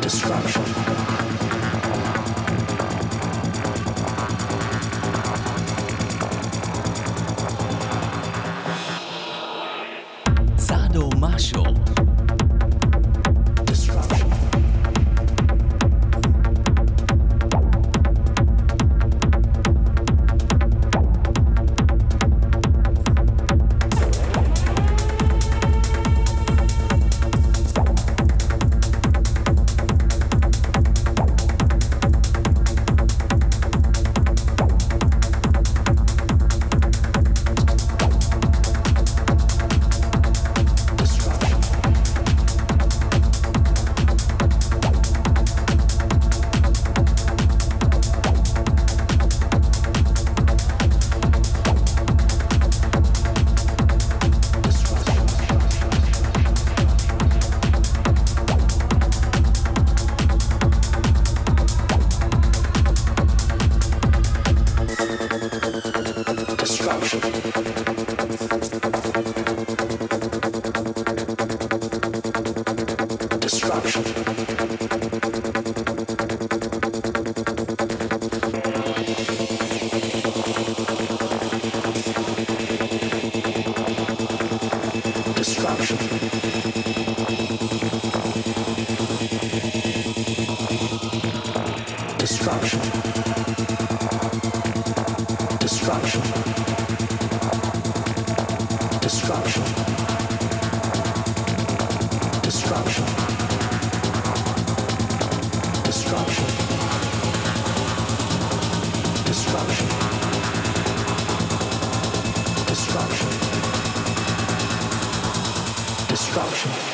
destruction. options.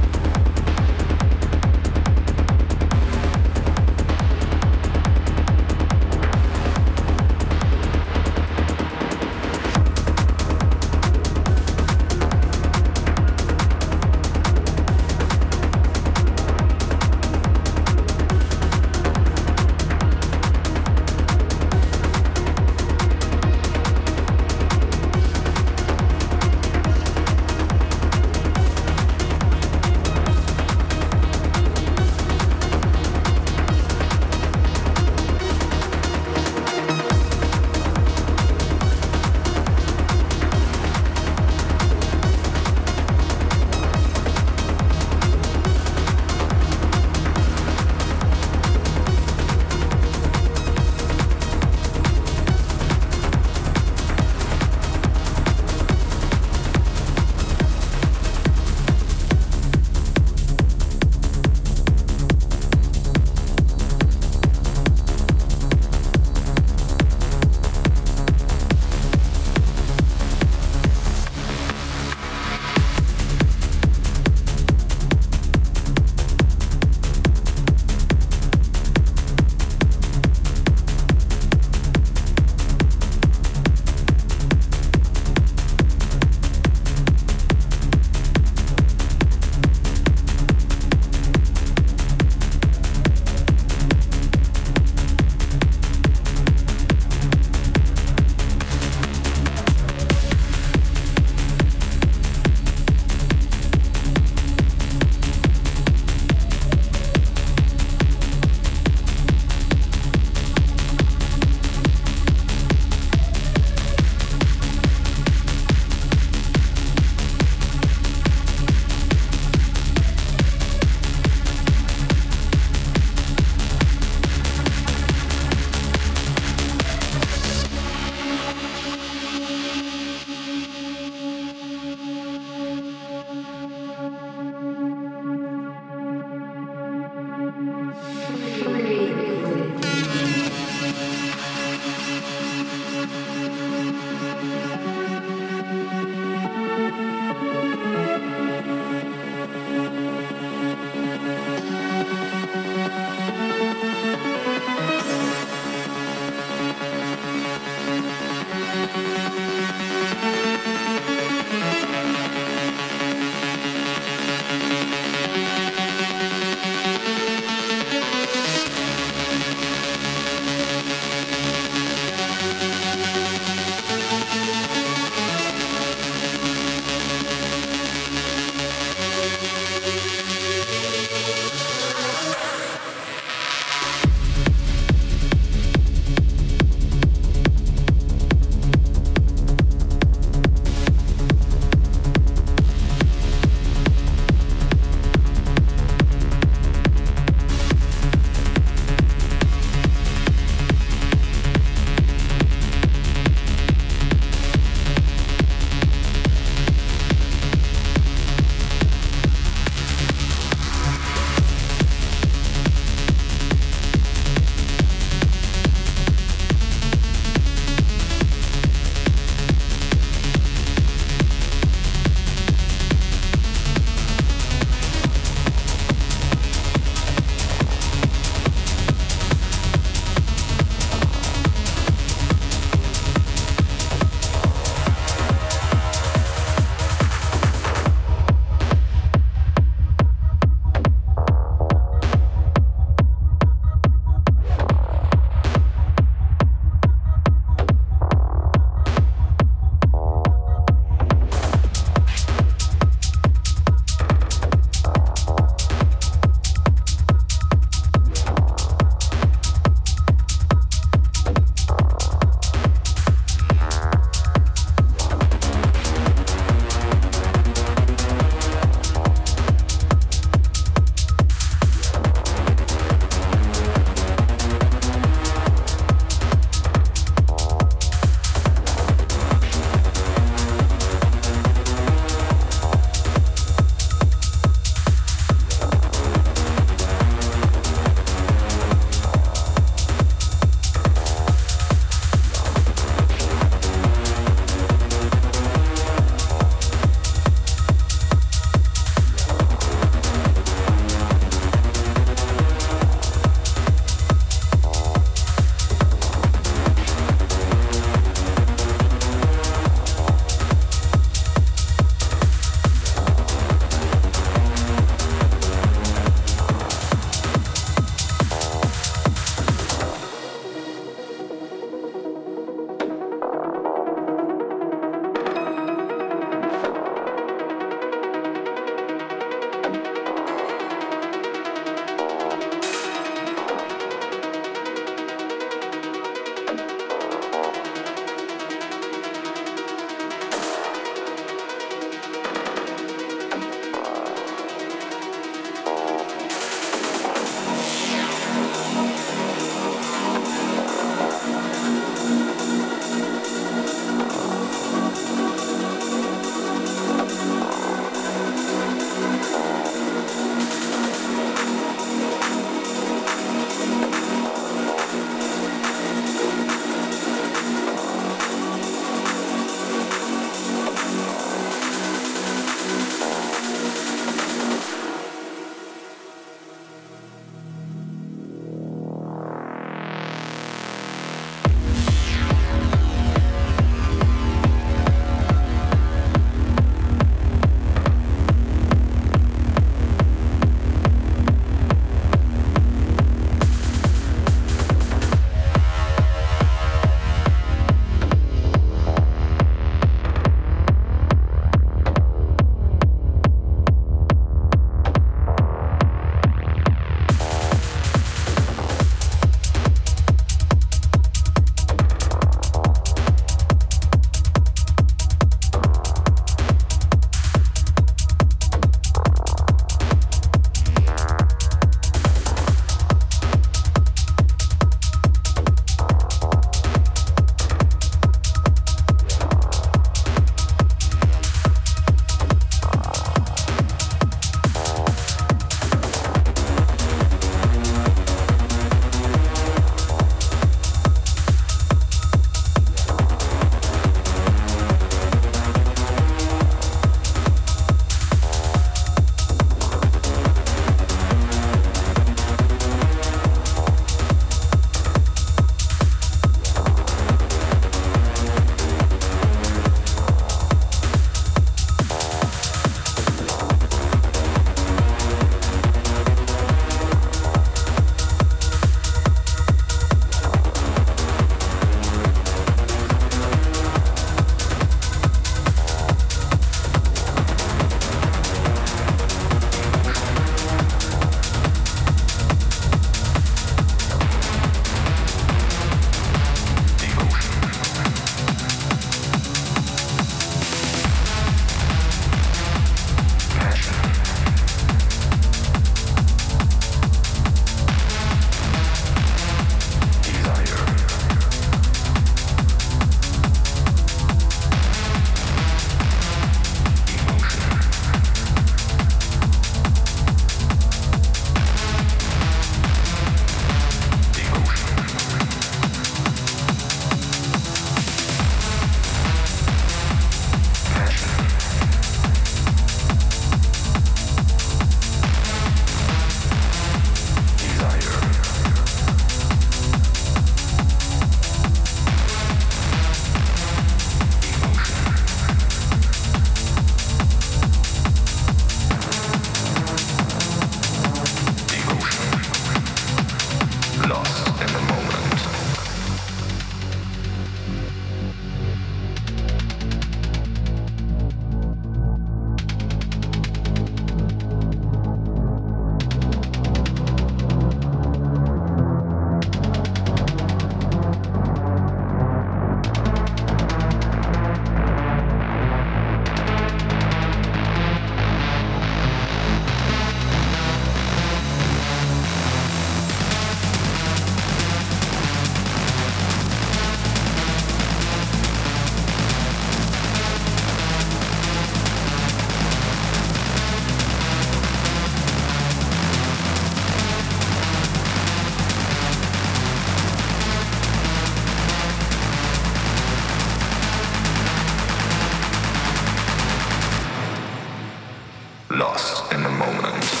lost in the moment.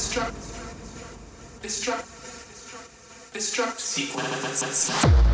destruct, destruct, destruct. Sequence.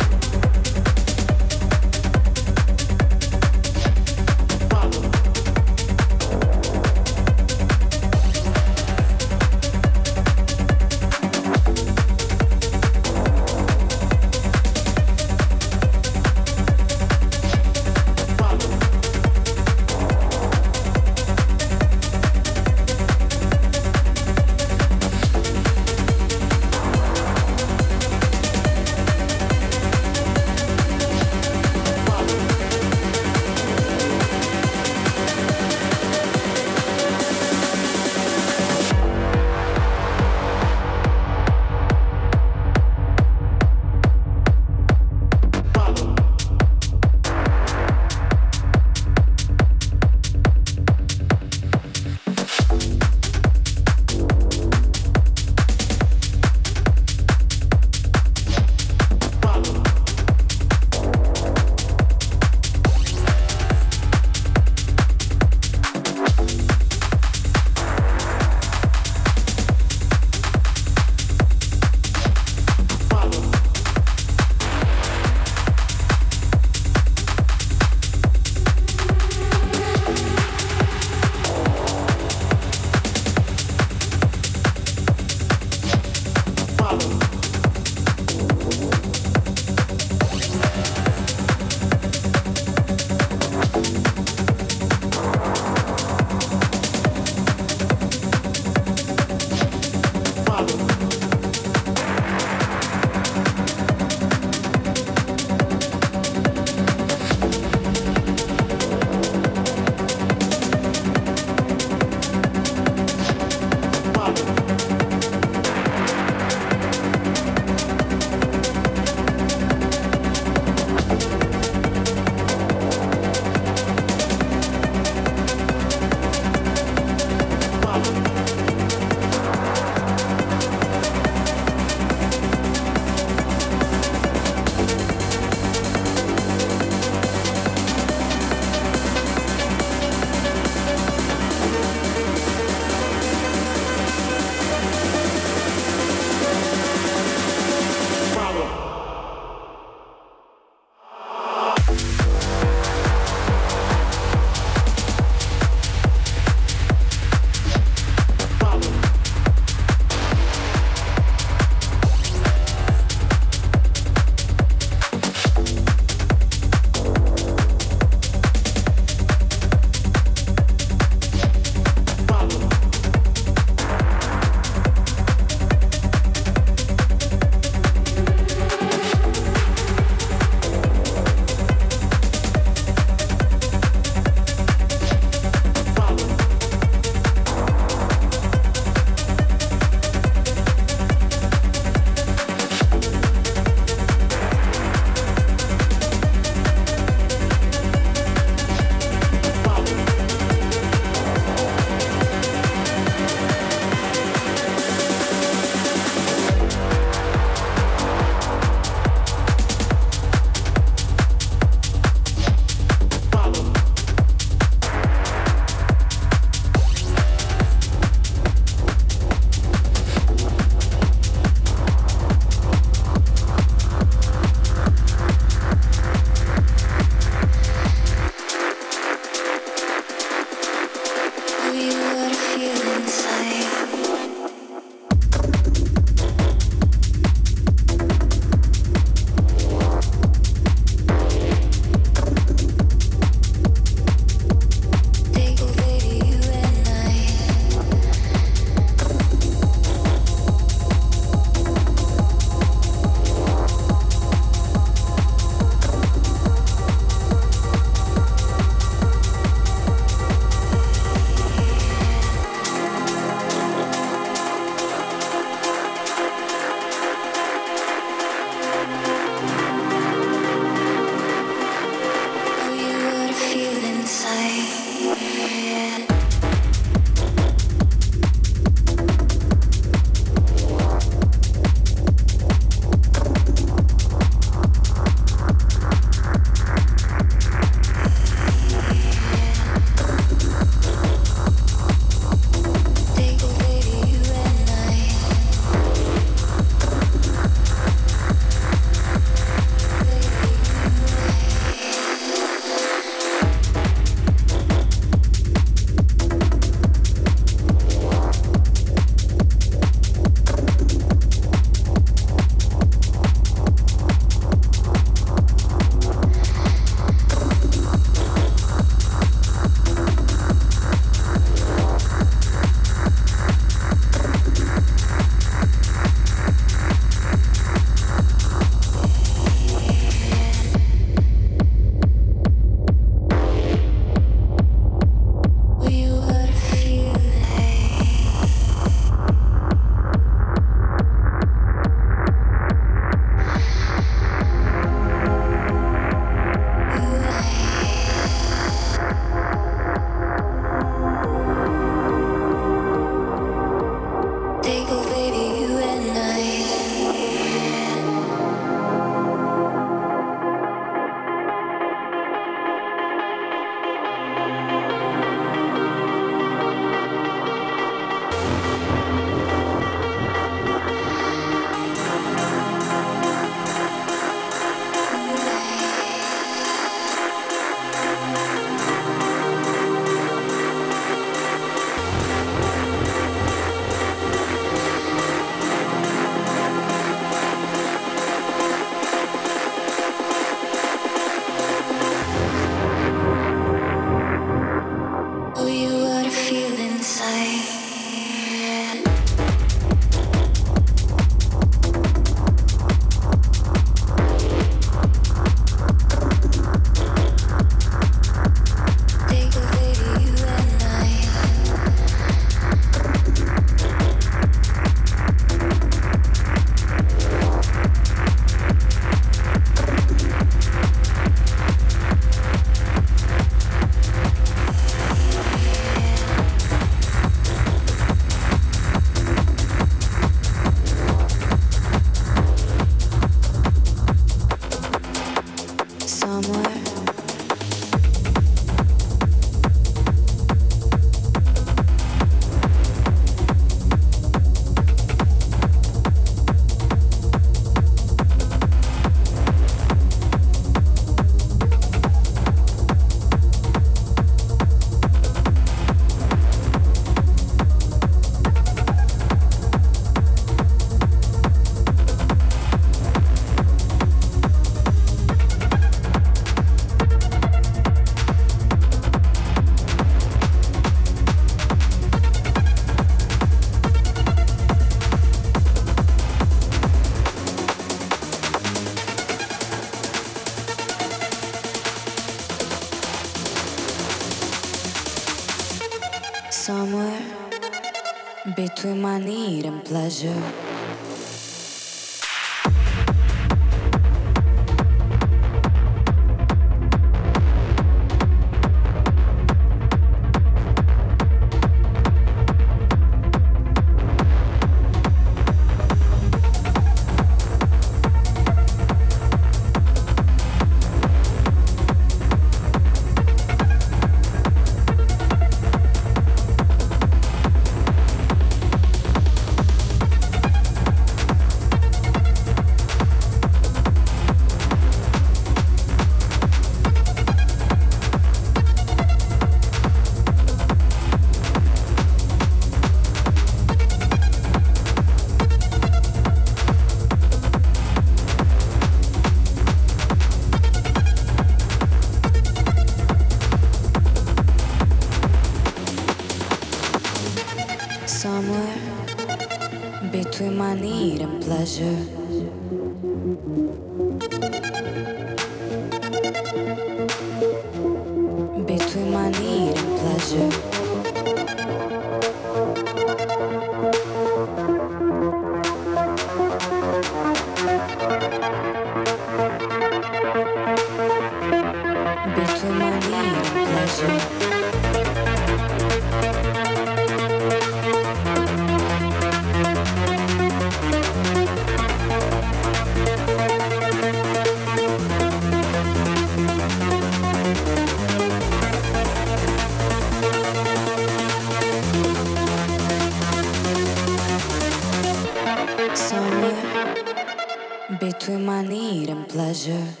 pleasure.